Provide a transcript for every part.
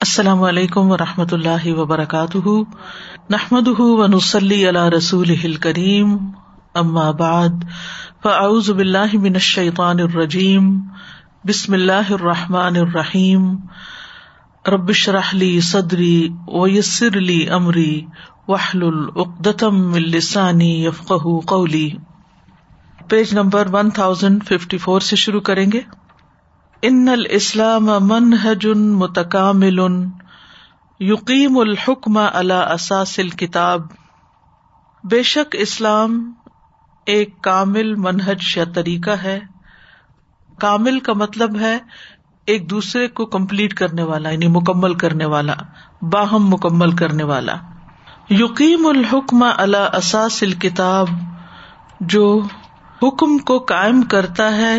السلام علیکم و رحمۃ اللہ وبرکاتہ۔ نحمد و نسلی اللہ رسول کریم بعد، فاعوذ باللہ من الشیطان الرجیم۔ بسم اللہ الرحمٰن الرحیم۔ ربش رحلی صدری ویسر علی عمری وحل العقدم السانی یفق قولی۔ Page number one thousand fifty four سے شروع کریں گے۔ ان الاسلام منہج متکامل یقیم الحکم اللہ اساس الکتاب۔ بے شک اسلام ایک کامل منہج یا طریقہ ہے۔ کامل کا مطلب ہے ایک دوسرے کو کمپلیٹ کرنے والا یعنی مکمل کرنے والا، باہم مکمل کرنے والا۔ یقیم الحکم اللہ اساس الکتاب، جو حکم کو قائم کرتا ہے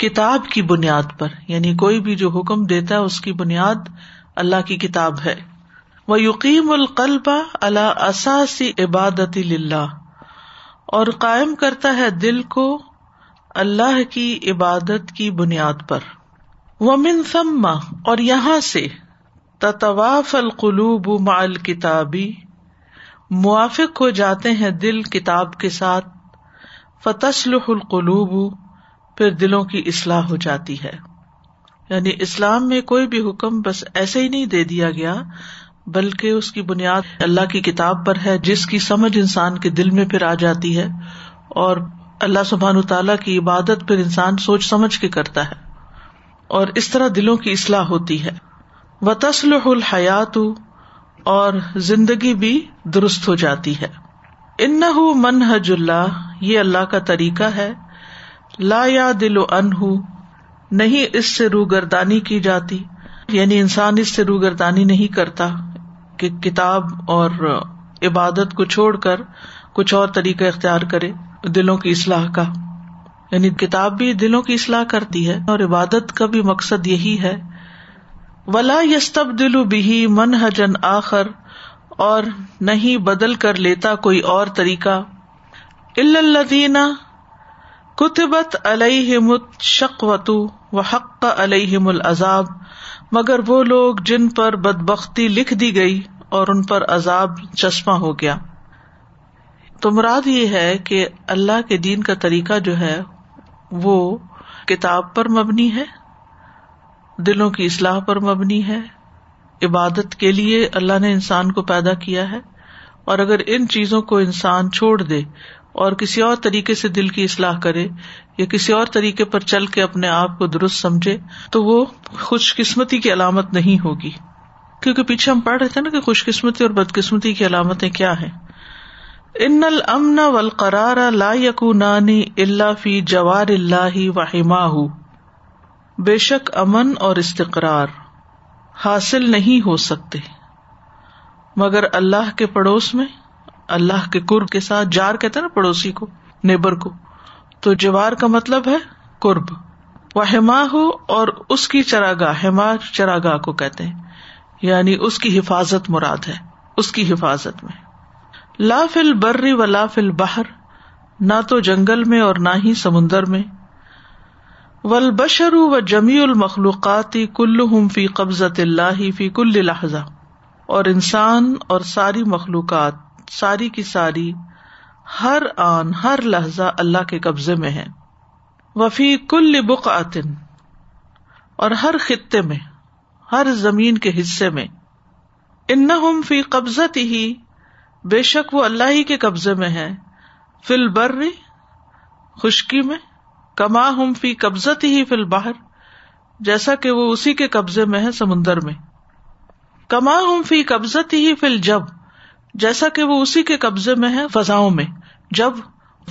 کتاب کی بنیاد پر یعنی کوئی بھی جو حکم دیتا ہے، اس کی بنیاد اللہ کی کتاب ہے۔ وہ یقین القلبہ اللہ اثاثی عبادت اللہ اور قائم کرتا ہے دل کو اللہ کی عبادت کی بنیاد پر۔ وہ من ثما اور یہاں سے تطواف القلوب مال کتابی موافق ہو جاتے ہیں دل کتاب کے ساتھ۔ فتسلح القلوب۔ پھر دلوں کی اصلاح ہو جاتی ہے۔ یعنی اسلام میں کوئی بھی حکم بس ایسے ہی نہیں دے دیا گیا، بلکہ اس کی بنیاد اللہ کی کتاب پر ہے، جس کی سمجھ انسان کے دل میں پھر آ جاتی ہے۔ اور اللہ سبحان تعالیٰ کی عبادت پھر انسان سوچ سمجھ کے کرتا ہے۔ اور اس طرح دلوں کی اصلاح ہوتی ہے۔ و تسلح الحیات، اور زندگی بھی درست ہو جاتی ہے۔ ان منحج اللہ یہ اللہ کا طریقہ ہے۔ لا یا دل و ان نہیں اس سے روگردانی کی جاتی۔ یعنی انسان اس سے روگردانی نہیں کرتا کہ کتاب اور عبادت کو چھوڑ کر کچھ اور طریقہ اختیار کرے دلوں کی اصلاح کا۔ یعنی کتاب بھی دلوں کی اصلاح کرتی ہے اور عبادت کا بھی مقصد یہی ہے۔ ولا یستب دل بھی من حجن آخر، اور نہیں بدل کر لیتا کوئی اور طریقہ۔ الدینہ کتبت علیہ شکوت و حق علیہم العذاب، مگر وہ لوگ جن پر بد بختی لکھ دی گئی اور ان پر عذاب چشمہ ہو گیا۔ تو مراد یہ ہے کہ اللہ کے دین کا طریقہ جو ہے، وہ کتاب پر مبنی ہے، دلوں کی اصلاح پر مبنی ہے، عبادت کے لیے اللہ نے انسان کو پیدا کیا ہے، اور اگر ان چیزوں کو انسان چھوڑ دے اور کسی اور طریقے سے دل کی اصلاح کرے یا کسی اور طریقے پر چل کے اپنے آپ کو درست سمجھے، تو وہ خوش قسمتی کی علامت نہیں ہوگی۔ کیونکہ پیچھے ہم پڑھ رہے تھے نا کہ خوش قسمتی اور بد قسمتی کی علامتیں کیا ہیں۔ ان المن ولقرار لا نانی اللہ فی جوار اللہ وحما بے شک امن اور استقرار حاصل نہیں ہو سکتے۔ مگر اللہ کے پڑوس میں اللہ کے قرب کے ساتھ جار کہتے نا پڑوسی کو، نیبر کو۔ تو جوار کا مطلب ہے قرب۔ وہ ہما ہو اور اس کی چراگاہ، ہما چراگاہ کو کہتے ہیں۔ یعنی اس کی حفاظت مراد ہے، اس کی حفاظت میں۔ لا فل برری و لا فل باہر نہ تو جنگل میں اور نہ ہی سمندر میں۔ ول بشر و جمی المخلوقاتی کل فی قبضت اللہ فی کل لہذا اور انسان اور ساری مخلوقات ساری کی ساری ہر آن، ہر لہذا اللہ کے قبضے میں ہے۔ وفی کل بک آتن اور ہر خطے میں، ہر زمین کے حصے میں۔ ان فی قبضت ہی بے شک وہ اللہ ہی کے قبضے میں ہے فل بر خشکی میں، کما ہم فی قبضت ہی فل باہر جیسا کہ وہ اسی کے قبضے میں ہے سمندر میں۔ کما ہم فی قبضت ہی فل جب جیسا کہ وہ اسی کے قبضے میں ہے فضاؤں میں، جب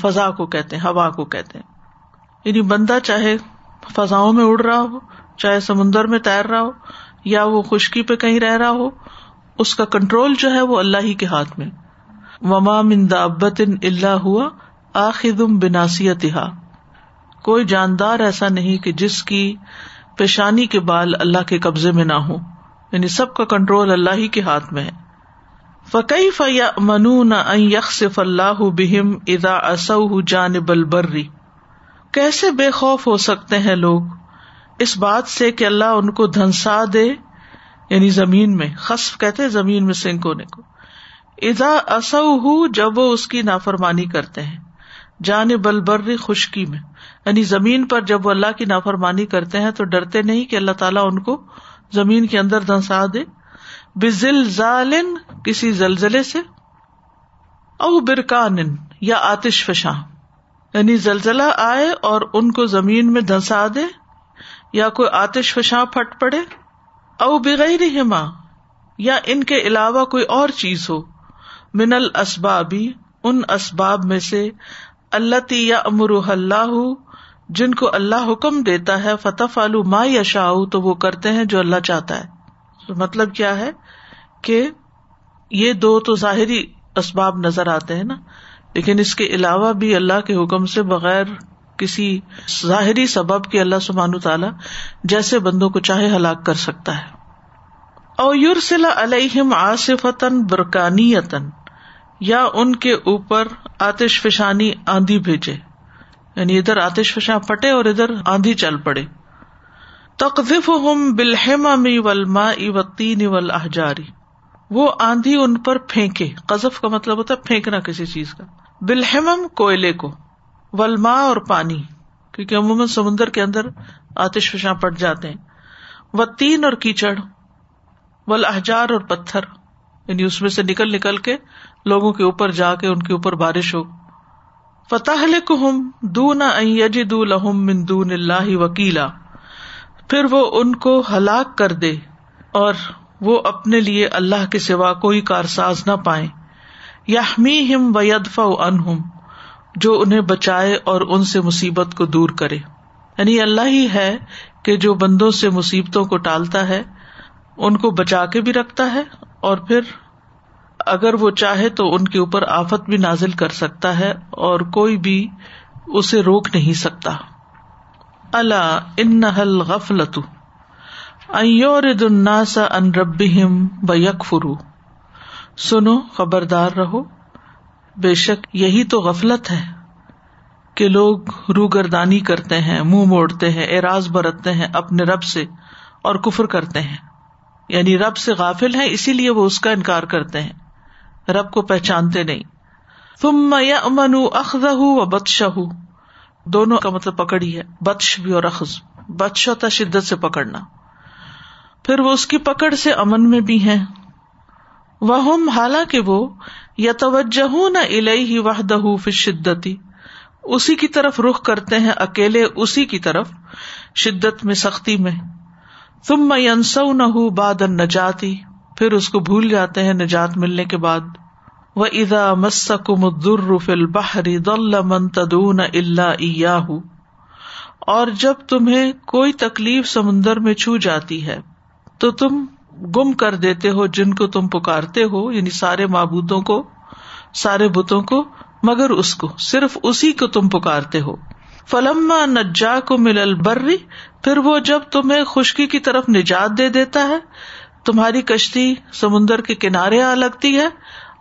فضا کو کہتے ہیں، ہوا کو کہتے ہیں۔ یعنی بندہ چاہے فضاؤں میں اڑ رہا ہو، چاہے سمندر میں تیر رہا ہو، یا وہ خشکی پہ کہیں رہ رہا ہو، اس کا کنٹرول جو ہے وہ اللہ ہی کے ہاتھ میں۔ وما ابت اللہ ہوا آخم بناسیت کوئی جاندار ایسا نہیں کہ جس کی پیشانی کے بال اللہ کے قبضے میں نہ ہو یعنی سب کا کنٹرول اللہ ہی کے ہاتھ میں ہے۔ فقی فیا منون یکف اللہ بہم ادا اصو جان بلبری کیسے بے خوف ہو سکتے ہیں لوگ؟ اس بات سے کہ اللہ ان کو دھنسا دے یعنی زمین میں، خصف کہتے ہیں زمین میں سنک ہونے کو۔ ادا اصو جب وہ اس کی نافرمانی کرتے ہیں جان بل بر خشکی میں۔ یعنی زمین پر جب وہ اللہ کی نافرمانی کرتے ہیں تو ڈرتے نہیں کہ اللہ تعالیٰ ان کو زمین کے اندر دھنسا دے۔ بزل کسی زلزلے سے، او برکان یا آتش فشاں۔ یعنی زلزلہ آئے اور ان کو زمین میں دھنسا دے، یا کوئی آتش فشاں پھٹ پڑے۔ او بغیر ہما یا ان کے علاوہ کوئی اور چیز ہو۔ من الاسبابی، ان اسباب میں سے اللہ یا امر اللہ، جن کو اللہ حکم دیتا ہے فتح فالو ما یشا تو وہ کرتے ہیں جو اللہ چاہتا ہے۔ مطلب کیا ہے کہ یہ دو تو ظاہری اسباب نظر آتے ہیں نا، لیکن اس کے علاوہ بھی اللہ کے حکم سے بغیر کسی ظاہری سبب کے اللہ سبحان تعالیٰ جیسے بندوں کو چاہے ہلاک کر سکتا ہے۔ اور یورسلا علیہم آصفتن برکانی یا ان کے اوپر آتش فشانی آندھی بھیجے۔ یعنی ادھر آتش فشاں پٹے اور ادھر آندھی چل پڑے۔ تقف ہم بالحما می ولما تین ول احجاری وہ آندھی ان پر پھینکے قزف کا مطلب ہوتا ہے پھینکنا کسی چیز کا۔ بالحم کوئلے کو۔ ولما اور پانی، کیونکہ عموماً سمندر کے اندر آتش فشاں پٹ جاتے ہیں۔ وہ تین اور کیچڑ ول احجار اور پتھر۔ یعنی اس میں سے نکل نکل کے لوگوں کے اوپر جا کے ان کے اوپر بارش ہو۔ فتح ہم دون یجد لہم من دون اللہ وکیلا پھر وہ ان کو ہلاک کر دے اور وہ اپنے لیے اللہ کے سوا کوئی کارساز نہ پائے یا ہم و یدف ان جو انہیں بچائے اور ان سے مصیبت کو دور کرے۔ یعنی اللہ ہی ہے کہ جو بندوں سے مصیبتوں کو ٹالتا ہے، ان کو بچا کے بھی رکھتا ہے اور پھر اگر وہ چاہے تو ان کے اوپر آفت بھی نازل کر سکتا ہے اور کوئی بھی اسے روک نہیں سکتا۔ اللہ ان غفلت ان رب یک فرو سنو، خبردار رہو. بے شک یہی تو غفلت ہے کہ لوگ روگردانی کرتے ہیں، منہ موڑتے ہیں، اعراض برتتے ہیں اپنے رب سے اور کفر کرتے ہیں۔ یعنی رب سے غافل ہے اسی لیے وہ اس کا انکار کرتے ہیں۔ رب کو پہچانتے نہیں۔ تم یا امن اخذ و بدشہ دونوں کا مطلب پکڑی ہے بدش بھی اور اخذ۔ بدش ہوتا شدت سے پکڑنا۔ پھر وہ اس کی پکڑ سے امن میں بھی ہے وہ حالانکہ وہ یا توجہ نہ الہی وحدہ فی شدتی اسی کی طرف رخ کرتے ہیں، اکیلے اسی کی طرف شدت میں سختی میں۔ تم میں انسو نہ ہوں باد نجاتی پھر اس کو بھول جاتے ہیں نجات ملنے کے بعد۔ وہ ادا مسکم در بحری دل من تدون اللہ اور جب تمہیں کوئی تکلیف سمندر میں چھو جاتی ہے، تو تم گم کر دیتے ہو جن کو تم پکارتے ہو یعنی سارے معبودوں کو، سارے بتوں کو، مگر اس کو، صرف اسی کو تم پکارتے ہو۔ فلما نجا کو مل البری پھر وہ جب تمہیں خشکی کی طرف نجات دے دیتا ہے، تمہاری کشتی سمندر کے کنارے آ لگتی ہے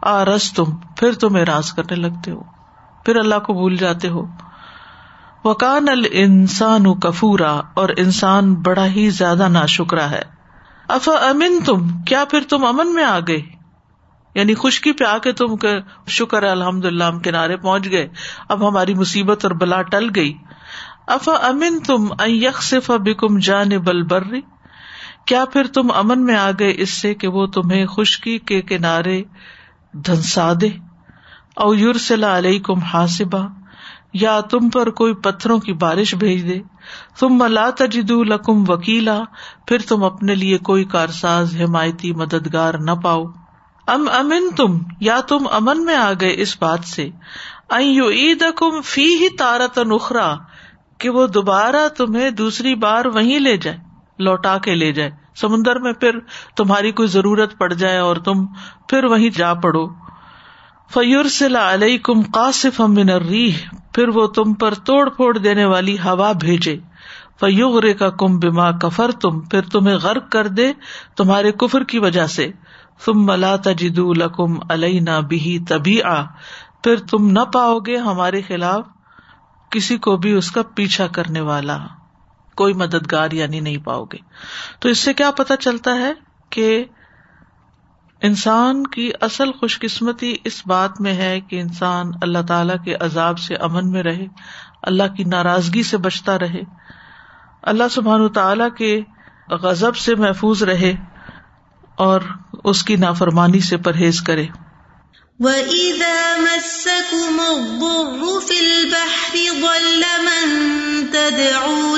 آ رس تم پھر تم اراض کرنے لگتے ہو، پھر اللہ کو بھول جاتے ہو۔ وکان ال انسان کفورا، اور انسان بڑا ہی زیادہ نا شکرا ہے۔ اف امن تم کیا پھر تم امن میں آ گئے؟ یعنی خشکی پہ آ کے تم شکر ہے الحمد للہ ہم کنارے پہنچ گئے۔ اب ہماری مصیبت اور بلا ٹل گئی۔ اف امن تم یکسف بکم جان بل بری کیا پھر تم امن میں آ گئے اس سے کہ وہ تمہیں خشکی کے کنارے دھنسا دے او یورسلا علیہ کم ہاسبا یا تم پر کوئی پتھروں کی بارش بھیج دے تم ملا تجد لکم وکیلا، پھر تم اپنے لیے کوئی کارساز، حمایتی مددگار نہ پاؤ۔ ام امن تم یا تم امن میں آ گئے اس بات سے۔ کم فی ہی تارت نخرا کہ وہ دوبارہ تمہیں دوسری بار وہیں لے جائے، لوٹا کے لے جائے۔ سمندر میں پھر تمہاری کوئی ضرورت پڑ جائے اور تم پھر وہیں جا پڑو۔ فیور صلاح علیہ کم قاصف امن ریح پھر وہ تم پر توڑ پھوڑ دینے والی ہوا بھیجے۔ فیوغ کا کم بیما کفر تم پھر تمہیں غرق کر دے تمہارے کفر کی وجہ سے۔ تم ملا تجد لکم علینا بھی تبھی آ پھر تم نہ پاؤ گے ہمارے خلاف کسی کو بھی اس کا پیچھا کرنے والا۔ کوئی مددگار یعنی نہیں پاؤ گے۔ تو اس سے کیا پتا چلتا ہے کہ انسان کی اصل خوش قسمتی اس بات میں ہے کہ انسان اللہ تعالی کے عذاب سے امن میں رہے، اللہ کی ناراضگی سے بچتا رہے، اللہ سبحان تعالی کے غزب سے محفوظ رہے اور اس کی نافرمانی سے پرہیز کرے۔ وَإِذَا مَسَّكُمُ الضُّرُّ فِي الْبَحْرِ ضَلَّ مَن تَدْعُونَ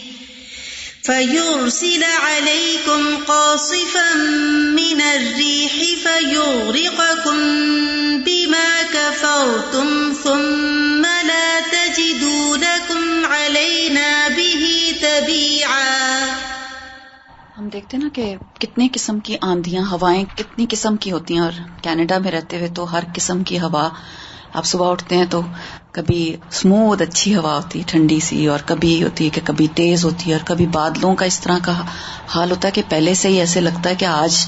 فيرسل عليكم قاصفا من الريح فيغرقكم بما كفرتم ثم لا تجدوا لكم علينا به تبيعا ہم دیکھتے نا کہ کتنی قسم کی آندیاں ہوائیں کتنی قسم کی ہوتی ہیں اور کینیڈا میں رہتے ہوئے تو ہر قسم کی ہوا آپ صبح اٹھتے ہیں تو کبھی اسموتھ اچھی ہوا ہوتی ہے، ٹھنڈی سی، اور کبھی ہوتی ہے کہ کبھی تیز ہوتی ہے، اور کبھی بادلوں کا اس طرح کا حال ہوتا ہے کہ پہلے سے ہی ایسے لگتا ہے کہ آج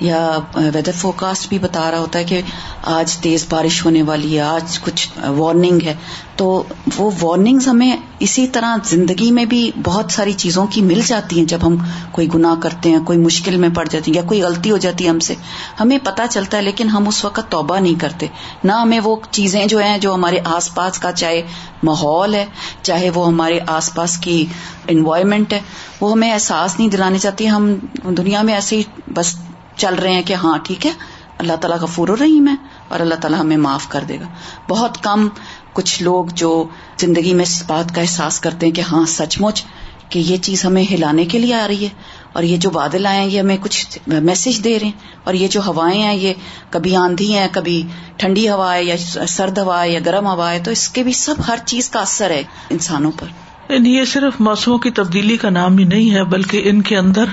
یا ویدر فوکاسٹ بھی بتا رہا ہوتا ہے کہ آج تیز بارش ہونے والی ہے، آج کچھ وارننگ ہے۔ تو وہ وارننگز ہمیں اسی طرح زندگی میں بھی بہت ساری چیزوں کی مل جاتی ہیں۔ جب ہم کوئی گناہ کرتے ہیں، کوئی مشکل میں پڑ جاتی ہے یا کوئی غلطی ہو جاتی ہے ہم سے، ہمیں پتا چلتا ہے، لیکن ہم اس وقت توبہ نہیں کرتے۔ نہ ہمیں وہ چیزیں جو ہیں، جو ہمارے آس پاس کا چاہے ماحول ہے، چاہے وہ ہمارے آس پاس کی انوائرمنٹ ہے، وہ ہمیں احساس نہیں دلانے چاہتی۔ ہم دنیا میں ایسے ہی بس چل رہے ہیں کہ ہاں ٹھیک ہے، اللہ تعالیٰ کا فور رحیم ہے اور اللہ تعالیٰ ہمیں معاف کر دے گا۔ بہت کم کچھ لوگ جو زندگی میں اس بات کا احساس کرتے ہیں کہ ہاں سچ مچ کہ یہ چیز ہمیں ہلانے کے لیے آ رہی ہے اور یہ جو بادل آئے ہیں، یہ ہمیں کچھ میسج دے رہے ہیں اور یہ جو ہوائیں ہیں، یہ کبھی آندھی ہیں، کبھی ٹھنڈی ہوا ہے یا سرد ہوا ہے یا گرم ہوا ہے، تو اس کے بھی سب ہر چیز کا اثر ہے انسانوں پر۔ یہ صرف موسموں کی تبدیلی کا نام ہی نہیں ہے، بلکہ ان کے اندر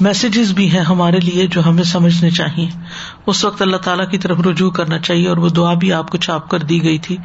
میسجز بھی ہیں ہمارے لیے جو ہمیں سمجھنے چاہیے۔ اس وقت اللہ تعالیٰ کی طرف رجوع کرنا چاہیے اور وہ دعا بھی آپ کو چھاپ کر دی گئی تھی۔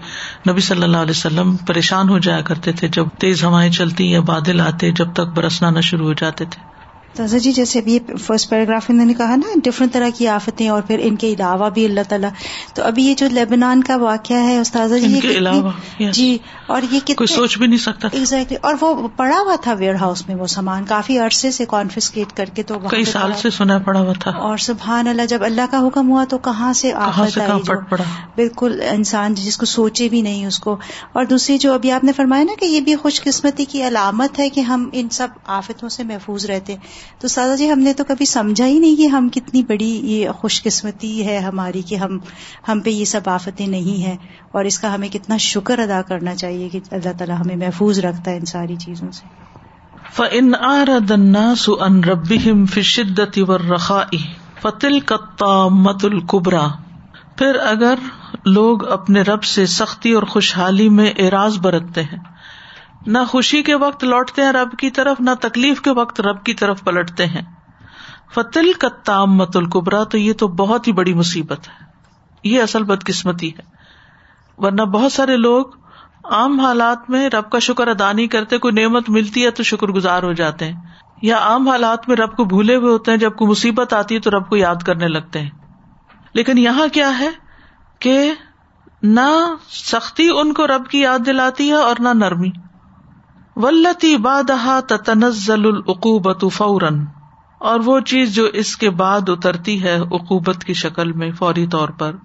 نبی صلی اللہ علیہ وسلم پریشان ہو جایا کرتے تھے جب تیز ہوائیں چلتی یا بادل آتے، جب تک برسنا نہ شروع ہو جاتے تھے۔ تازہ جی جیسے ابھی فرسٹ پیراگراف میں نے کہا نا ڈفرنٹ طرح کی آفتیں اور پھر ان کے علاوہ بھی اللہ تعالیٰ۔ تو ابھی یہ جو لیبنان کا واقعہ ہے استاذہ جی کے علاوہ جی اور یہ کوئی سوچ بھی نہیں سکتا۔ ایگزیکٹلی اور وہ پڑا ہوا تھا ویئر ہاؤس میں وہ سامان۔ کافی عرصے سے کانفیسکیٹ کر کے تو کئی سال سے سنا پڑا ہوا تھا۔ اور سبحان اللہ جب اللہ کا حکم ہوا تو کہاں سے آفت آئی پڑا؟ بالکل انسان جس کو سوچے بھی نہیں اس کو۔ اور دوسری جو ابھی آپ نے فرمایا نا کہ یہ بھی خوش قسمتی کی علامت ہے کہ ہم ان سب آفتوں سے محفوظ رہتے۔ تو سادہ جی ہم نے تو کبھی سمجھا ہی نہیں کہ ہم کتنی بڑی یہ خوش قسمتی ہے ہماری کہ ہم ہم پہ یہ سب آفتیں نہیں ہیں اور اس کا ہمیں کتنا شکر ادا کرنا چاہیے کہ اللہ تعالیٰ ہمیں محفوظ رکھتا ہے ان ساری چیزوں سے۔ فن الناس ان ربهم في الشدة والرخاء فتلك مت القبرا پھر اگر لوگ اپنے رب سے سختی اور خوشحالی میں اعراض برتتے ہیں نہ خوشی کے وقت لوٹتے ہیں رب کی طرف، نہ تکلیف کے وقت رب کی طرف پلٹتے ہیں۔ فتل کا تام مت القبرا تو یہ تو بہت ہی بڑی مصیبت ہے۔ یہ اصل بد قسمتی ہے۔ ورنہ بہت سارے لوگ عام حالات میں رب کا شکر ادا نہیں کرتے، کوئی نعمت ملتی ہے تو شکر گزار ہو جاتے ہیں۔ یا عام حالات میں رب کو بھولے ہوئے ہوتے ہیں، جب کوئی مصیبت آتی ہے تو رب کو یاد کرنے لگتے ہیں۔ لیکن یہاں کیا ہے کہ نہ سختی ان کو رب کی یاد دلاتی ہے اور نہ نرمی۔ ولتی بادہ تنزل العقوبت فورن اور وہ چیز جو اس کے بعد اترتی ہے عقوبت کی شکل میں فوری طور پر،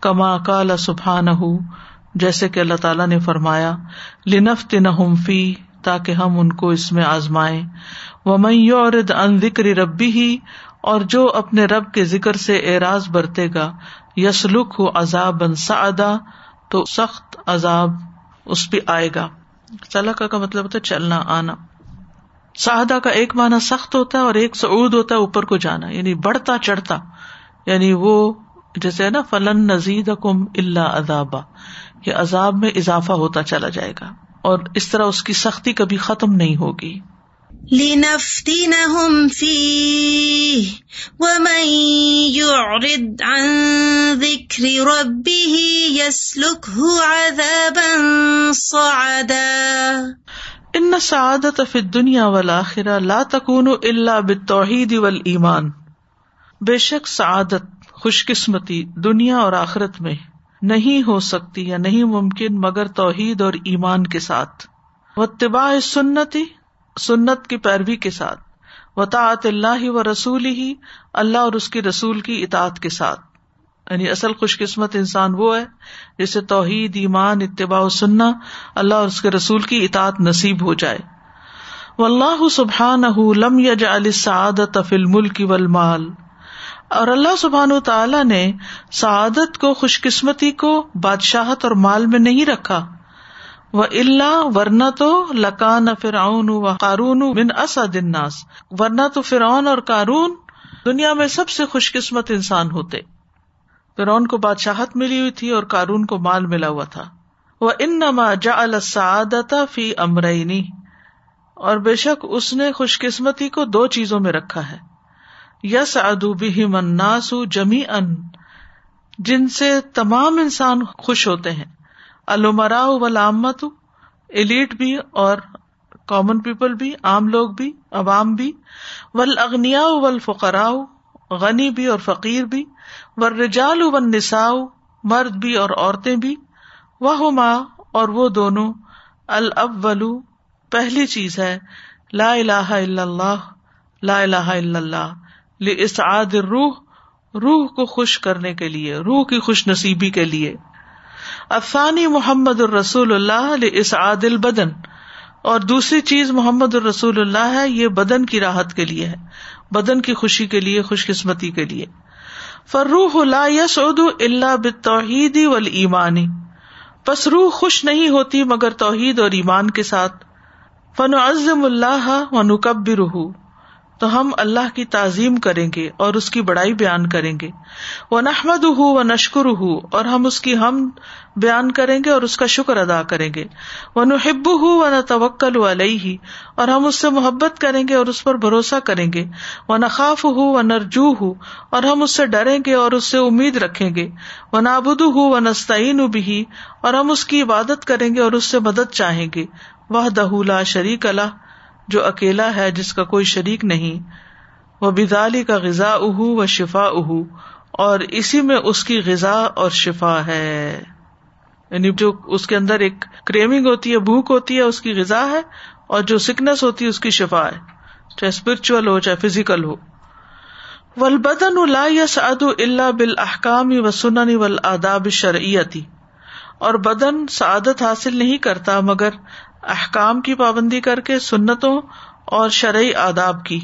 کما کالا سبحان ہو جیسے کہ اللہ تعالیٰ نے فرمایا لنفت نہ فی، تاکہ ہم ان کو اس میں آزمائے و میورد ان ذکر ربی ہی اور جو اپنے رب کے ذکر سے اعراض برتے گا یسلک ہو عذاب بن تو سخت عذاب اس پہ آئے گا۔ سلقہ کا مطلب ہوتا ہے چلنا، آنا۔ سہدا کا ایک معنی سخت ہوتا ہے اور ایک سعود ہوتا ہے اوپر کو جانا یعنی بڑھتا، چڑھتا۔ یعنی وہ جیسے نا، فلن نزید کم اللہ عذابا۔ کہ عذاب میں اضافہ ہوتا چلا جائے گا۔ اور اس طرح اس کی سختی کبھی ختم نہیں ہوگی۔ لنفتنهم فيه ومن يعرض عن ذكر ربه يسلكه عذابا صعدا ان سعادت فی الدنیا والآخرہ لا تکون الا بالتوحید والایمان بے شک سعادت خوش قسمتی دنیا اور آخرت میں نہیں ہو سکتی یا نہیں ممکن مگر توحید اور ایمان کے ساتھ۔ و طباء سنتی سنت کی پیروی کے ساتھ، وطاعت اللہ و رسول ہی، اللہ اور اس کی رسول کی اطاعت کے ساتھ۔ یعنی اصل خوش قسمت انسان وہ ہے، جسے توحید، ایمان، اتباع و سننا اللہ اور اس کے رسول کی اطاعت نصیب ہو جائے۔ و اللہ سبحان لم یج علی سعادت فل ملک والمال۔ اور اللہ سبحان تعالیٰ نے سعادت کو خوش قسمتی کو، بادشاہت اور مال میں نہیں رکھا۔ وہ اللہ ورنہ تو لکان فرعون و قارون بن اسد الناس، ورنہ تو فرعون اور کارون دنیا میں سب سے خوش قسمت انسان ہوتے۔ فرعون کو بادشاہت ملی ہوئی تھی اور کارون کو مال ملا ہوا تھا۔ وہ ان نما جا السعادت فی امرینی اور بے شک اس نے خوش قسمتی کو دو چیزوں میں رکھا ہے۔ یس ادو بھی مناس جمی ان جن سے تمام انسان خوش ہوتے ہیں۔ المرا ولامت ایلیٹ بھی اور کامن پیپل بھی، عام لوگ بھی، عوام بھی ول اغنیا ول فقرا غنی بھی اور فقیر بھی ور رجال و نساؤ مرد بھی اور عورتیں بھی وہ ماں اور وہ دونوں، الاول، پہلی چیز ہے، لا الہ الا اللہ، لا الہ الا اللہ، لاسعاد الروح، روح کو خوش کرنے کے لیے، روح کی خوش نصیبی کے لیے۔ افانی محمد الرسول اللہ اسعاد البدن۔ اور دوسری چیز محمد الرسول اللہ ہے، یہ بدن کی راحت کے لیے ہے۔ بدن کی خوشی کے لیے، خوش قسمتی کے لیے۔ فروح اللہ یس اردو اللہ بتوحیدی و ایمانی بس روح خوش نہیں ہوتی مگر توحید اور ایمان کے ساتھ۔ فن عزم اللہ و نقب روح تو ہم اللہ کی تعظیم کریں گے اور اس کی بڑائی بیان کریں گے۔ وہ نحمد ہُو و نشکر ہُو اور ہم اس کی ہم بیان کریں گے اور اس کا شکر ادا کریں گے۔ وہ نحب ہُو و نہ توکل علیہ اور ہم اس سے محبت کریں گے اور اس پر بھروسہ کریں گے۔ وہ نخاف ہُو و نرجو ہُو اور ہم اس سے ڈریں گے اور اس سے امید رکھیں گے۔ وہ نابود ہُو و نستعین بھی اور ہم اس کی عبادت کریں گے اور اس سے مدد چاہیں گے۔ وہ دہلا شریک اللہ جو اکیلا ہے جس کا کوئی شریک نہیں۔ وہ بدالی کا غذا اہ و شفا اہ اور اسی میں اس کی غذا اور شفا ہے۔ یعنی جو اس کے اندر ایک کریمنگ ہوتی ہے، بھوک ہوتی ہے، اس کی غذا ہے، اور جو سکنس ہوتی ہے، اس کی شفا ہے۔ چاہے اسپرچل ہو، چاہے فزیکل ہو۔ ولبدن لا یس اد اللہ بال احکام و سنن ول آداب اور بدن سعادت حاصل نہیں کرتا، مگر احکام کی پابندی کر کے سنتوں اور شرعی آداب کی۔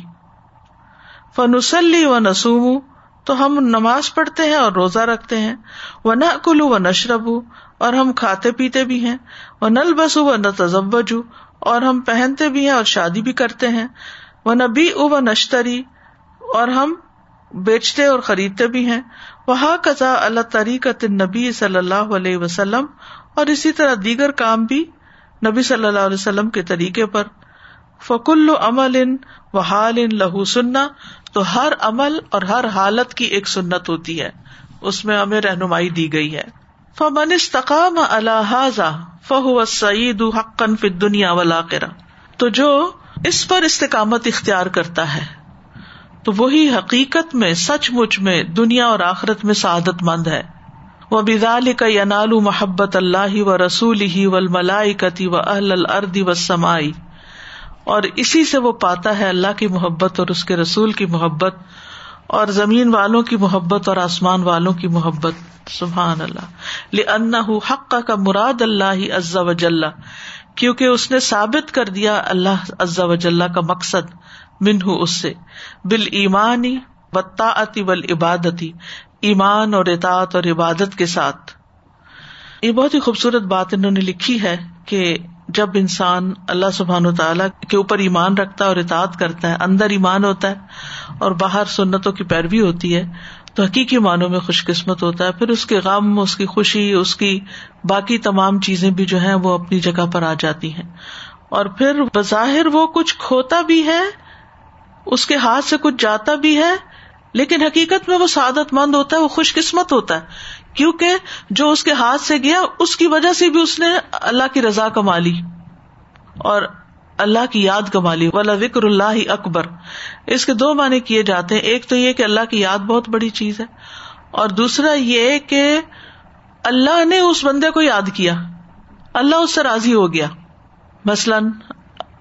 فنسلی و نسوم تو ہم نماز پڑھتے ہیں اور روزہ رکھتے ہیں۔ وہ نہ کلو و نشرب اور ہم کھاتے پیتے بھی ہیں۔ وہ نل بسو و نہ تجبجو اور ہم پہنتے بھی ہیں اور شادی بھی کرتے ہیں۔ وہ نبی او و نشتری اور ہم بیچتے اور خریدتے بھی ہیں۔ وہ کزا اللہ طریقت نبی صلی اللہ علیہ وسلم، اور اسی طرح دیگر کام بھی نبی صلی اللہ علیہ وسلم کے طریقے پر۔ فکل عمل ان و حال ان لہو سننا تو ہر عمل اور ہر حالت کی ایک سنت ہوتی ہے۔ اس میں ہمیں رہنمائی دی گئی ہے۔ فمن استقام الحاظ فہو سعید حقن فی دنیا والا تو جو اس پر استقامت اختیار کرتا ہے، تو وہی حقیقت میں، سچ مچ میں، دنیا اور آخرت میں سعادت مند ہے۔ وہ بزال کا ینال محبت اللہ و رسول ہی و ملائی کتی و اہل الردی و سمائی اور اسی سے وہ پاتا ہے اللہ کی محبت اور اس کے رسول کی محبت اور زمین والوں کی محبت اور آسمان والوں کی محبت۔ سبحان اللہ۔ حق کا مراد اللہ عز و جل کیونکہ اس نے ثابت کر دیا اللہ عز و کا مقصد، منہ اس سے۔ بال ایمانی بتا بل عبادتی ایمان اور اطاعت اور عبادت کے ساتھ۔ یہ بہت ہی خوبصورت بات انہوں نے لکھی ہے کہ جب انسان اللہ سبحان و تعالیٰ کے اوپر ایمان رکھتا ہے اور اطاعت کرتا ہے، اندر ایمان ہوتا ہے اور باہر سنتوں کی پیروی ہوتی ہے، تو حقیقی معنوں میں خوش قسمت ہوتا ہے۔ پھر اس کے غم، اس کی خوشی، اس کی باقی تمام چیزیں بھی جو ہے وہ اپنی جگہ پر آ جاتی ہیں۔ اور پھر بظاہر وہ کچھ کھوتا بھی ہے، اس کے ہاتھ سے کچھ جاتا بھی ہے لیکن حقیقت میں وہ سعادت مند ہوتا ہے، وہ خوش قسمت ہوتا ہے۔ کیونکہ جو اس کے ہاتھ سے گیا، اس کی وجہ سے بھی اس نے اللہ کی رضا کما لی اور اللہ کی یاد کما لی۔ والا وکر اللہ اکبر اس کے دو معنی کیے جاتے ہیں۔ ایک تو یہ کہ اللہ کی یاد بہت بڑی چیز ہے اور دوسرا یہ کہ اللہ نے اس بندے کو یاد کیا۔ اللہ اس سے راضی ہو گیا۔ مثلاً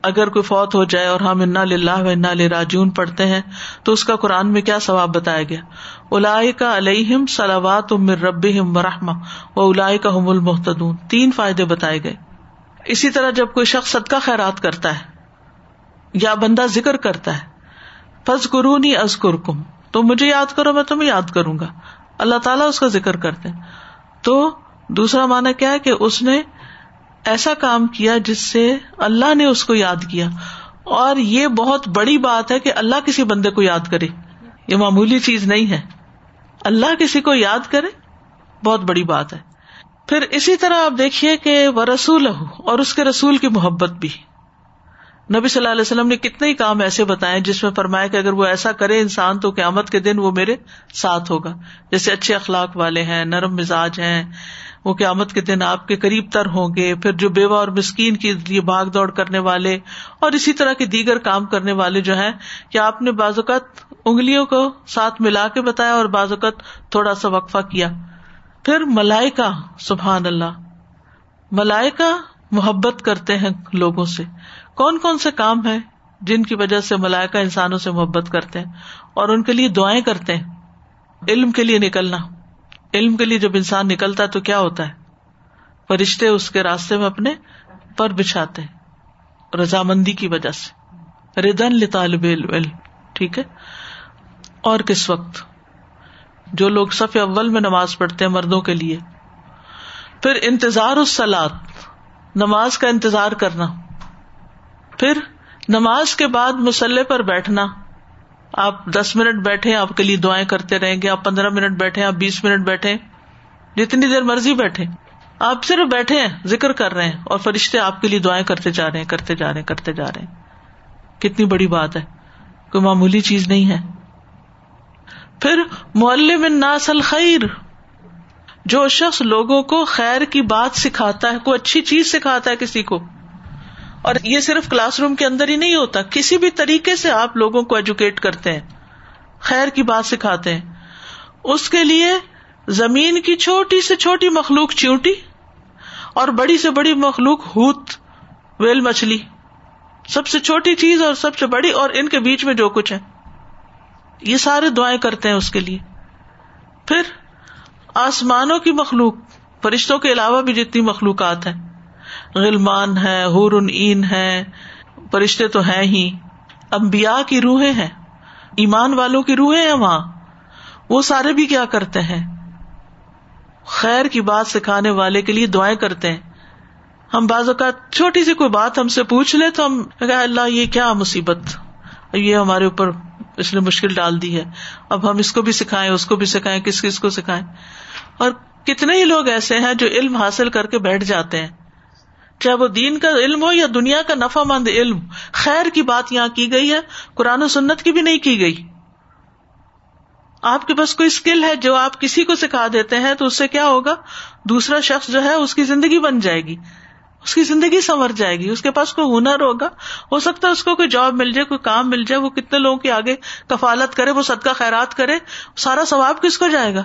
اگر کوئی فوت ہو جائے اور ہم انا للہ و انا راجون پڑھتے ہیں، تو اس کا قرآن میں کیا ثواب بتایا گیا؟ الا کا علیہم سلاوات امر رب رحم و الا کا حم المحتدون تین فائدے بتائے گئے۔ اسی طرح جب کوئی شخص صدقہ خیرات کرتا ہے یا بندہ ذکر کرتا ہے فض قرونی از کم تو مجھے یاد کرو، میں تمہیں یاد کروں گا۔ اللہ تعالیٰ اس کا ذکر کرتے تو دوسرا مانا کیا ہے کہ اس نے ایسا کام کیا جس سے اللہ نے اس کو یاد کیا۔ اور یہ بہت بڑی بات ہے کہ اللہ کسی بندے کو یاد کرے۔ یہ معمولی چیز نہیں ہے۔ اللہ کسی کو یاد کرے، بہت بڑی بات ہے۔ پھر اسی طرح آپ دیکھیے کہ وہ رسول اور اس کے رسول کی محبت بھی۔ نبی صلی اللہ علیہ وسلم نے کتنے ہی کام ایسے بتائے جس میں فرمایا کہ اگر وہ ایسا کرے، انسان تو قیامت کے دن وہ میرے ساتھ ہوگا۔ جیسے اچھے اخلاق والے ہیں، نرم مزاج ہیں وہ قیامت کے دن آپ کے قریب تر ہوں گے۔ پھر جو بیوہ اور مسکین کے لیے بھاگ دوڑ کرنے والے اور اسی طرح کے دیگر کام کرنے والے جو ہیں کہ آپ نے بعض اوقات انگلیوں کو ساتھ ملا کے بتایا اور بعض اوقات تھوڑا سا وقفہ کیا؟ پھر ملائکا سبحان اللہ۔ ملائکا محبت کرتے ہیں لوگوں سے۔ کون کون سے کام ہے جن کی وجہ سے ملائکا انسانوں سے محبت کرتے ہیں اور ان کے لیے دعائیں کرتے ہیں؟ علم کے لیے نکلنا۔ علم کے لیے جب انسان نکلتا ہے تو کیا ہوتا ہے؟ فرشتے اس کے راستے میں اپنے پر بچھاتے ہیں، رضامندی کی وجہ سے۔ ردن لطالب علم، ٹھیک ہے؟ اور کس وقت؟ جو لوگ صف اول میں نماز پڑھتے ہیں مردوں کے لیے۔ پھر انتظار اس سلاد نماز کا انتظار کرنا۔ پھر نماز کے بعد مسلح پر بیٹھنا۔ آپ دس منٹ بیٹھے، آپ کے لیے دعائیں کرتے رہیں گے، آپ پندرہ منٹ بیٹھے، آپ بیس منٹ بیٹھے، جتنی دیر مرضی بیٹھے۔ آپ صرف بیٹھے ہیں، ذکر کر رہے ہیں اور فرشتے آپ کے لیے دعائیں کرتے جا رہے ہیں، کرتے جا رہے ہیں، کرتے جا رہے ہیں۔ کتنی بڑی بات ہے، کوئی معمولی چیز نہیں ہے۔ پھر معلم الناس الخیر، جو شخص لوگوں کو خیر کی بات سکھاتا ہے، کوئی اچھی چیز سکھاتا ہے کسی کو اور یہ صرف کلاس روم کے اندر ہی نہیں ہوتا، کسی بھی طریقے سے آپ لوگوں کو ایجوکیٹ کرتے ہیں، خیر کی بات سکھاتے ہیں۔ اس کے لیے زمین کی چھوٹی سے چھوٹی مخلوق چیونٹی اور بڑی سے بڑی مخلوق ہوت، ویل مچھلی۔ سب سے چھوٹی چیز اور سب سے بڑی اور ان کے بیچ میں جو کچھ ہے۔ یہ سارے دعائیں کرتے ہیں اس کے لیے۔ پھر آسمانوں کی مخلوق، فرشتوں کے علاوہ بھی جتنی مخلوقات ہیں۔ غلمان ہے این ہے فرشتے تو ہیں ہی۔ امبیا کی روحیں ہیں۔ ایمان والوں کی روحیں ہیں وہاں۔ وہ سارے بھی کیا کرتے ہیں؟ خیر کی بات سکھانے والے کے لیے دعائیں کرتے ہیں۔ ہم بعض اوقات چھوٹی سی کوئی بات ہم سے پوچھ لے تو ہم اللہ، یہ کیا مصیبت؟ یہ ہمارے اوپر اس نے مشکل ڈال دی ہے۔ اب ہم اس کو بھی سکھائیں، اس کو بھی سکھائیں، کس کس کو سکھائیں؟ اور کتنے ہی لوگ ایسے ہیں جو علم حاصل کر کے بیٹھ جاتے ہیں۔ چاہے وہ دین کا علم ہو یا دنیا کا نفع مند علم، خیر کی بات یہاں کی گئی ہے، قرآن و سنت کی بھی نہیں کی گئی۔ آپ کے پاس کوئی اسکل ہے جو آپ کسی کو سکھا دیتے ہیں تو اس سے کیا ہوگا؟ دوسرا شخص جو ہے، اس کی زندگی بن جائے گی۔ اس کی زندگی سنور جائے گی۔ اس کے پاس کوئی ہنر ہوگا۔ ہو سکتا ہے اس کو کوئی جاب مل جائے، کوئی کام مل جائے، وہ کتنے لوگوں کے آگے کفالت کرے، وہ صدقہ خیرات کرے، سارا ثواب کس کو جائے گا؟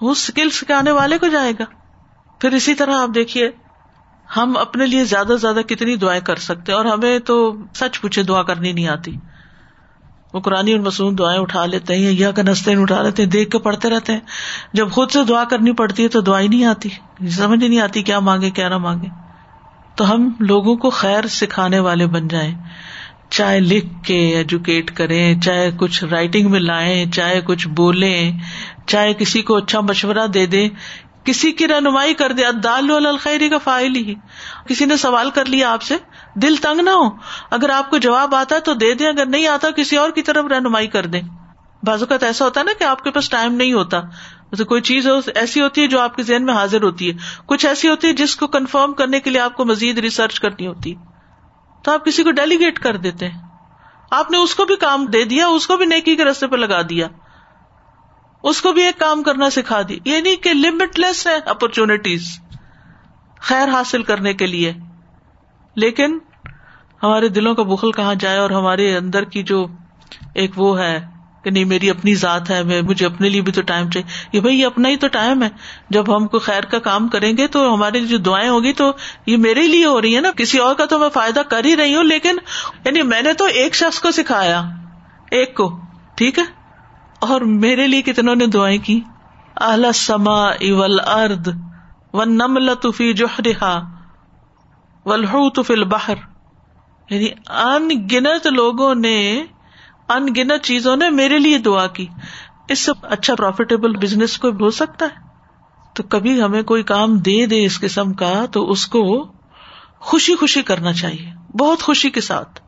وہ اسکل سکھانے والے کو جائے گا۔ پھر اسی طرح آپ دیکھیے ہم اپنے لیے زیادہ سے زیادہ کتنی دعائیں کر سکتے اور ہمیں تو سچ پوچھے دعا کرنی نہیں آتی۔ وہ قرآن اور مصنوع دعائیں اٹھا لیتے ہیں یا کا اٹھا لیتے ہیں، دیکھ کے پڑھتے رہتے ہیں۔ جب خود سے دعا کرنی پڑتی ہے تو دعائیں نہیں آتی۔ سمجھ نہیں آتی کیا مانگے، کیا نہ مانگے۔ تو ہم لوگوں کو خیر سکھانے والے بن جائیں۔ چاہے لکھ کے ایجوکیٹ کریں، چاہے کچھ رائٹنگ میں لائیں، چاہے کچھ بولیں، چاہے کسی کو اچھا مشورہ دے دیں۔ کسی کی رہنمائی کر دیا دال الخیری کا فائل ہی۔ کسی نے سوال کر لیا آپ سے، دل تنگ نہ ہو۔ اگر آپ کو جواب آتا ہے تو دے دیں، اگر نہیں آتا کسی اور کی طرف رہنمائی کر دیں۔ بازو کا ایسا ہوتا ہے نا کہ آپ کے پاس ٹائم نہیں ہوتا۔ کوئی چیز ایسی ہوتی ہے جو آپ کے ذہن میں حاضر ہوتی ہے۔ کچھ ایسی ہوتی ہے جس کو کنفرم کرنے کے لیے آپ کو مزید ریسرچ کرنی ہوتی تو آپ کسی کو ڈیلیگیٹ کر دیتے ہیں۔ آپ نے اس کو بھی کام دے دیا، اس کو بھی نیکی کے رستے پہ لگا دیا۔ اس کو بھی ایک کام کرنا سکھا دی۔ یعنی کہ لمٹ لیس ہے اپرچونٹیز خیر حاصل کرنے کے لیے۔ لیکن ہمارے دلوں کا بخل کہاں جائے اور ہمارے اندر کی جو ایک وہ ہے کہ نہیں، میری اپنی ذات ہے، میں مجھے اپنے لیے بھی تو ٹائم چاہیے۔ یہ بھائی اپنا ہی تو ٹائم ہے۔ جب ہم کو خیر کا کام کریں گے تو ہماری جو دعائیں ہوگی تو یہ میرے لیے ہو رہی ہے نا۔ کسی اور کا تو میں فائدہ کر ہی رہی ہوں، لیکن یعنی میں نے تو ایک شخص کو سکھایا، ایک کو، ٹھیک ہے؟ اور میرے لیے کتنوں نے دعائیں کی؟ اہل سما اول ارد و نم لطفی جوہرا ولح فل بہر یعنی ان گنت لوگوں نے ان گنت چیزوں نے میرے لیے دعا کی۔ اس سے اچھا پروفیٹیبل بزنس کوئی ہو سکتا ہے؟ تو کبھی ہمیں کوئی کام دے دے اس قسم کا تو اس کو خوشی خوشی کرنا چاہیے۔ بہت خوشی کے ساتھ۔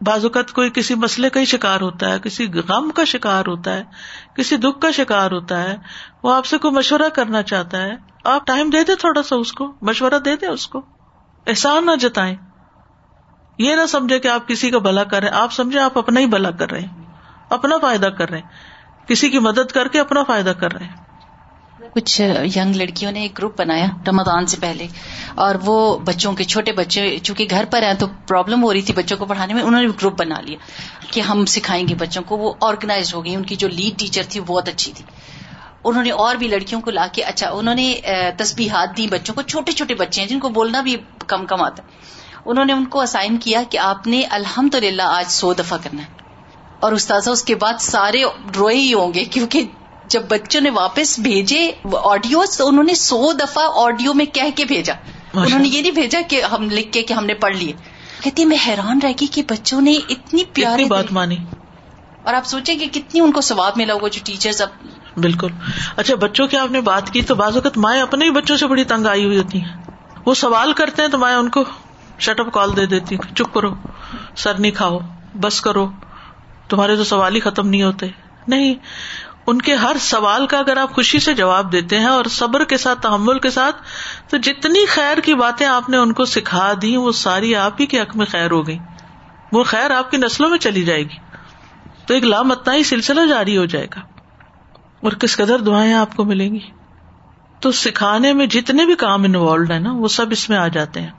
بعض اوقات کوئی کسی مسئلے کا ہی شکار ہوتا ہے، کسی غم کا شکار ہوتا ہے، کسی دکھ کا شکار ہوتا ہے، وہ آپ سے کوئی مشورہ کرنا چاہتا ہے۔ آپ ٹائم دے دیں تھوڑا سا اس کو، مشورہ دے دیں اس کو۔ احسان نہ جتائیں۔ یہ نہ سمجھے کہ آپ کسی کا بھلا کر رہے آپ سمجھے آپ اپنا ہی بھلا کر رہے ہیں، اپنا فائدہ کر رہے ہیں۔ کسی کی مدد کر کے اپنا فائدہ کر رہے ہیں۔ کچھ ینگ لڑکیوں نے ایک گروپ بنایا رمضان سے پہلے، اور وہ بچوں کے چھوٹے بچے، چونکہ گھر پر ہیں تو پرابلم ہو رہی تھی بچوں کو پڑھانے میں، انہوں نے گروپ بنا لیا کہ ہم سکھائیں گے بچوں کو، وہ آرگنائز ہو گئی، ان کی جو لیڈ ٹیچر تھی بہت اچھی تھی۔ انہوں نے اور بھی لڑکیوں کو لا کے اچھا انہوں نے تسبیحات دی بچوں کو، چھوٹے چھوٹے بچے ہیں جن کو بولنا بھی کم کم آتا ہے۔ انہوں نے ان کو اسائن کیا کہ آپ نے الحمد للہ آج سو دفعہ کرنا ہے۔ اور استاذہ، اس کے بعد سارے روئے ہی ہوں گے کیونکہ جب بچوں نے واپس بھیجے آڈیو تو انہوں نے سو دفعہ آڈیو میں کہہ کے بھیجا۔ انہوں نے یہ نہیں بھیجا کہ ہم لکھ کے کہ ہم نے پڑھ لیے۔ کہتی میں حیران رہ گئی کہ بچوں نے اتنی پیاری بات مانی۔ اور آپ سوچیں کہ کتنی ان کو ثواب ملا ہوگا جو ٹیچر اب بالکل۔ اچھا بچوں کی آپ نے بات کی تو بعض اوقات مائیں اپنے ہی بچوں سے بڑی تنگ آئی ہوئی ہوتی ہیں۔ وہ سوال کرتے ہیں تو مائیں ان کو شٹ اپ کال دے دیتی چپ کرو سر نہیں کھاؤ بس کرو۔ تمہارے تو سوال ہی ختم نہیں ہوتے۔ نہیں ان کے ہر سوال کا اگر آپ خوشی سے جواب دیتے ہیں اور صبر کے ساتھ، تحمل کے ساتھ، تو جتنی خیر کی باتیں آپ نے ان کو سکھا دی، وہ ساری آپ ہی کے حق میں خیر ہو گئی۔ وہ خیر آپ کی نسلوں میں چلی جائے گی۔ تو ایک لامتنا ہی سلسلہ جاری ہو جائے گا۔ اور کس قدر دعائیں آپ کو ملیں گی۔ تو سکھانے میں جتنے بھی کام انوالوڈ ہیں نا، وہ سب اس میں آ جاتے ہیں۔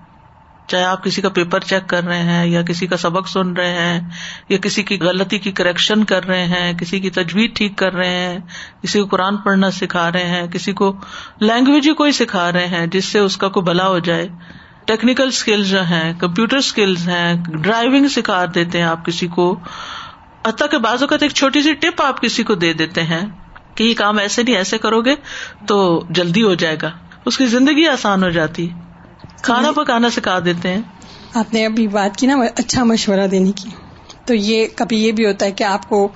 چاہے آپ کسی کا پیپر چیک کر رہے ہیں یا کسی کا سبق سن رہے ہیں یا کسی کی غلطی کی کریکشن کر رہے ہیں، کسی کی تجویز ٹھیک کر رہے ہیں، کسی کو قرآن پڑھنا سکھا رہے ہیں، کسی کو لینگویج ہی کوئی سکھا رہے ہیں جس سے اس کا کوئی بلا ہو جائے۔ ٹیکنیکل اسکل جو ہیں کمپیوٹر اسکلز ہیں ڈرائیونگ سکھا دیتے ہیں آپ کسی کو۔ حتیٰ کہ بعض اوقات ایک چھوٹی سی ٹپ آپ کسی کو دے دیتے ہیں کہ یہ کام ایسے نہیں، ایسے کرو گے تو جلدی ہو جائے گا۔ اس کی زندگی آسان ہو جاتی۔ ہے کھانا پکانا سکھا دیتے ہیں۔ آپ نے ابھی بات کی نا اچھا مشورہ دینے کی۔ تو یہ کبھی یہ بھی ہوتا ہے کہ آپ کو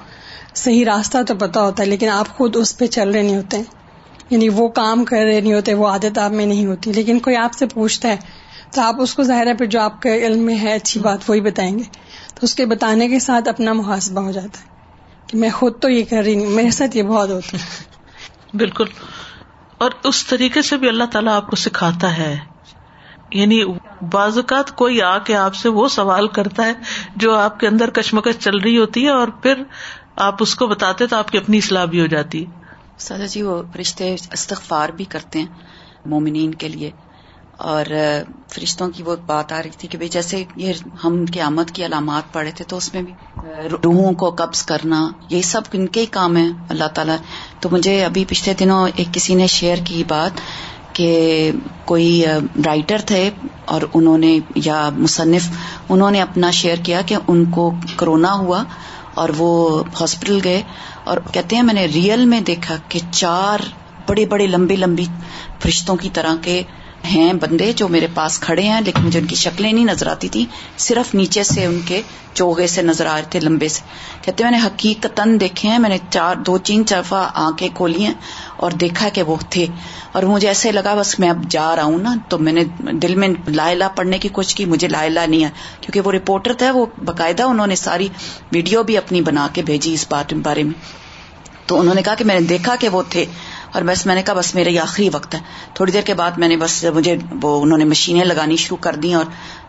صحیح راستہ تو پتا ہوتا ہے لیکن آپ خود اس پہ چل رہے نہیں ہوتے۔ یعنی وہ کام کر رہے نہیں ہوتے وہ عادت آپ میں نہیں ہوتی۔ لیکن کوئی آپ سے پوچھتا ہے تو آپ اس کو ظاہر ہے پھر جو آپ کے علم میں ہے اچھی بات وہی بتائیں گے۔ تو اس کے بتانے کے ساتھ اپنا محاسبہ ہو جاتا ہے کہ میں خود تو یہ کر رہی نہیں میرے ساتھ یہ بہت ہوتا ہے۔ بالکل۔ اور اس طریقے سے بھی اللہ تعالیٰ آپ کو سکھاتا ہے۔ یعنی بعض اوقات کوئی آ کے آپ سے وہ سوال کرتا ہے جو آپ کے اندر کشمکش چل رہی ہوتی ہے اور پھر آپ اس کو بتاتے تو آپ کی اپنی اصلاح بھی ہو جاتی۔ ہے سادا جی وہ فرشتے استغفار بھی کرتے ہیں مومنین کے لیے اور فرشتوں کی وہ بات آ رہی تھی کہ جیسے یہ ہم قیامت کی علامات پڑھے تھے تو اس میں بھی روحوں کو قبض کرنا یہ سب ان کے ہی کام ہے اللہ تعالیٰ۔ تو مجھے ابھی پچھلے دنوں ایک کسی نے شیئر کی بات کہ کوئی رائٹر تھے اور انہوں نے، یا مصنف، انہوں نے اپنا شیئر کیا کہ ان کو کرونا ہوا اور وہ ہاسپٹل گئے اور کہتے ہیں میں نے ریئل میں دیکھا کہ چار بڑے بڑے لمبے لمبی فرشتوں کی طرح کے ہیں بندے جو میرے پاس کھڑے ہیں، لیکن مجھے ان کی شکلیں نہیں نظر آتی تھی، صرف نیچے سے ان کے چوگے سے نظر آ رہے تھے لمبے سے۔ کہتے میں نے حقیقت دیکھے ہیں، میں نے چار، دو تین چرفا آنکھیں کھولی ہیں اور دیکھا کہ وہ تھے۔ اور مجھے ایسے لگا، بس میں اب جا رہا ہوں نا۔ تو میں نے دل میں لائلہ پڑھنے کی کوشش کی، مجھے لائلہ نہیں ہے کیونکہ وہ رپورٹر تھا وہ باقاعدہ انہوں نے ساری ویڈیو بھی اپنی بنا کے بھیجی اس بات بارے میں۔ تو انہوں نے کہا کہ میں نے دیکھا کہ وہ تھے۔ اور بس میں نے کہا بس میرا یہ آخری وقت ہے۔ تھوڑی دیر کے بعد میں نے بس مجھے وہ انہوں نے مشینیں لگانی شروع کر دی اور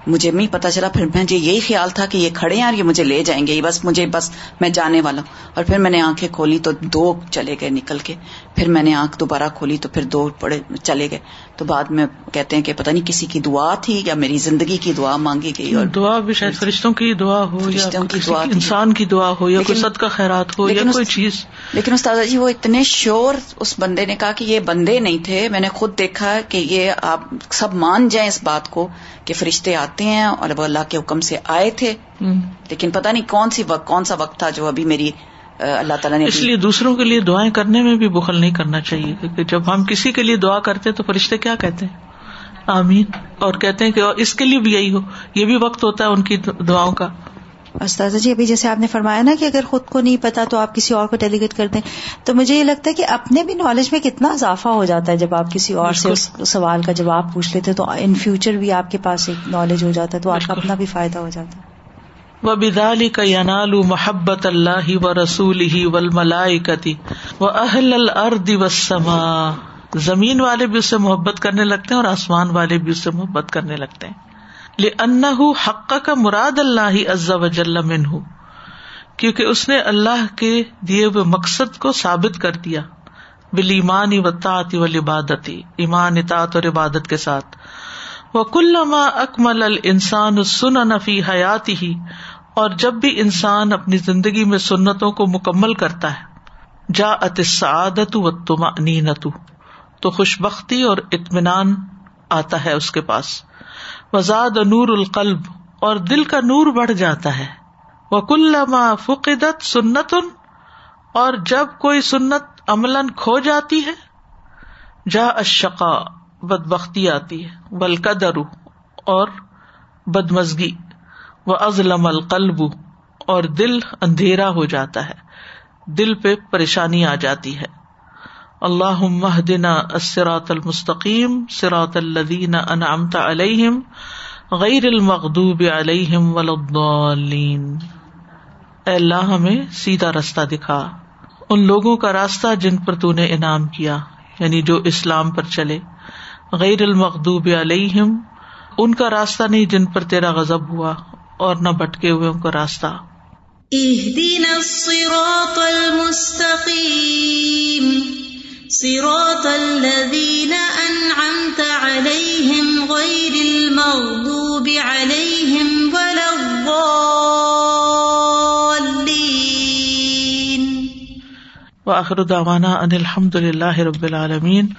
مجھے نہیں پتا چلا۔ پھر مجھے یہی خیال تھا کہ یہ کھڑے ہیں اور یہ مجھے لے جائیں گے۔ بس مجھے بس میں جانے والا ہوں۔ اور پھر میں نے آنکھیں کھولی تو دو چلے گئے نکل کے۔ پھر میں نے آنکھ دوبارہ کھولی تو پھر دو پڑے چلے گئے۔ تو بعد میں کہتے ہیں کہ پتہ نہیں کسی کی دعا تھی یا میری زندگی کی دعا مانگی گئی اور دعا بھی شاید فرشتوں کی دعا ہو فرشتوں کی دعا انسان کی دعا ہو یا کوئی صد کا خیرات ہو یا کوئی چیز۔ لیکن استاد جی وہ اتنے شور اس بندے نے کہا کہ یہ بندے نہیں تھے۔ میں نے خود دیکھا کہ یہ آپ سب مان جائیں اس بات کو کہ فرشتے آتے ہیں اور وہ اللہ کے حکم سے آئے تھے لیکن پتہ نہیں کون سی وقت کون سا وقت تھا جو ابھی میری اللہ تعالیٰ نے اس لیے دوسروں کے لیے دعائیں کرنے میں بھی بخل نہیں کرنا چاہیے کیونکہ جب ہم کسی کے لیے دعا کرتے تو فرشتے کیا کہتے ہیں؟ آمین۔ اور کہتے ہیں کہ اس کے لیے بھی یہی ہو یہ بھی وقت ہوتا ہے ان کی دعاؤں کا۔ استاذہ جی ابھی جیسے آپ نے فرمایا نا کہ اگر خود کو نہیں پتا تو آپ کسی اور کو ڈیلیگیٹ کر دیں تو مجھے یہ لگتا ہے کہ اپنے بھی نالج میں کتنا اضافہ ہو جاتا ہے۔ جب آپ کسی اور سے اس سوال کا جواب پوچھ لیتے تو ان فیوچر بھی آپ کے پاس ایک نالج ہو جاتا ہے تو آپ کا اپنا بھی فائدہ ہو جاتا ہے۔ و بدالی کا ینال محبت اللہ و رسول ہی ول ملائکتی و اہل الرد و سما زمین والے بھی اس سے محبت کرنے لگتے ہیں اور آسمان والے بھی اس سے محبت کرنے لگتے ہیں۔ ان حق کا مراد اللہ عز وجل منہ کیونکہ اس نے اللہ کے دیے ہوئے مقصد کو ثابت کر دیا۔ بل ایمان و و عبادتی ایمان اطاط اور عبادت کے ساتھ۔ وہ کل اکمل السان سن نفی حیاتی ہی اور جب بھی انسان اپنی زندگی میں سنتوں کو مکمل کرتا ہے جا اتسعادت و تما نینتو تو خوش بختی اور اطمینان آتا ہے اس کے پاس۔ وزاد نور القلب اور دل کا نور بڑھ جاتا ہے۔ وہ کل فقدت سنت اور جب کوئی سنت عمل کھو جاتی ہے جا اشقا بد بختی آتی ہے۔ بلکدر اور بدمزگی۔ وہ ازلم القلب، اور دل اندھیرا ہو جاتا ہے۔ دل پہ پریشانی آ جاتی ہے۔ اللہ مہدنا اسرات المستقیم سرات الدین انعمت علیہم، غیر المغدوب علیہم ولدین اے اللہ ہمیں سیدھا راستہ دکھا، ان لوگوں کا راستہ جن پر تو نے انعام کیا یعنی جو اسلام پر چلے۔ غیر المغدوب علیہم، ان کا راستہ نہیں جن پر تیرا غضب ہوا، اور نہ بٹکے ہوئے ان کا راستہ۔ اهدنا الصراط المستقیم۔ صراط الذين أنعمت عليهم غير المغضوب عليهم ولا الضالين وآخر دعوانا أن الحمد لله رب العالمين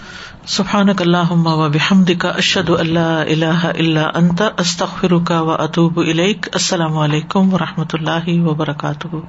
سبحانك اللهم وبحمدك أشهد أن لا إله إلا أنت أستغفرك وأتوب إليك السلام عليكم ورحمة الله وبركاته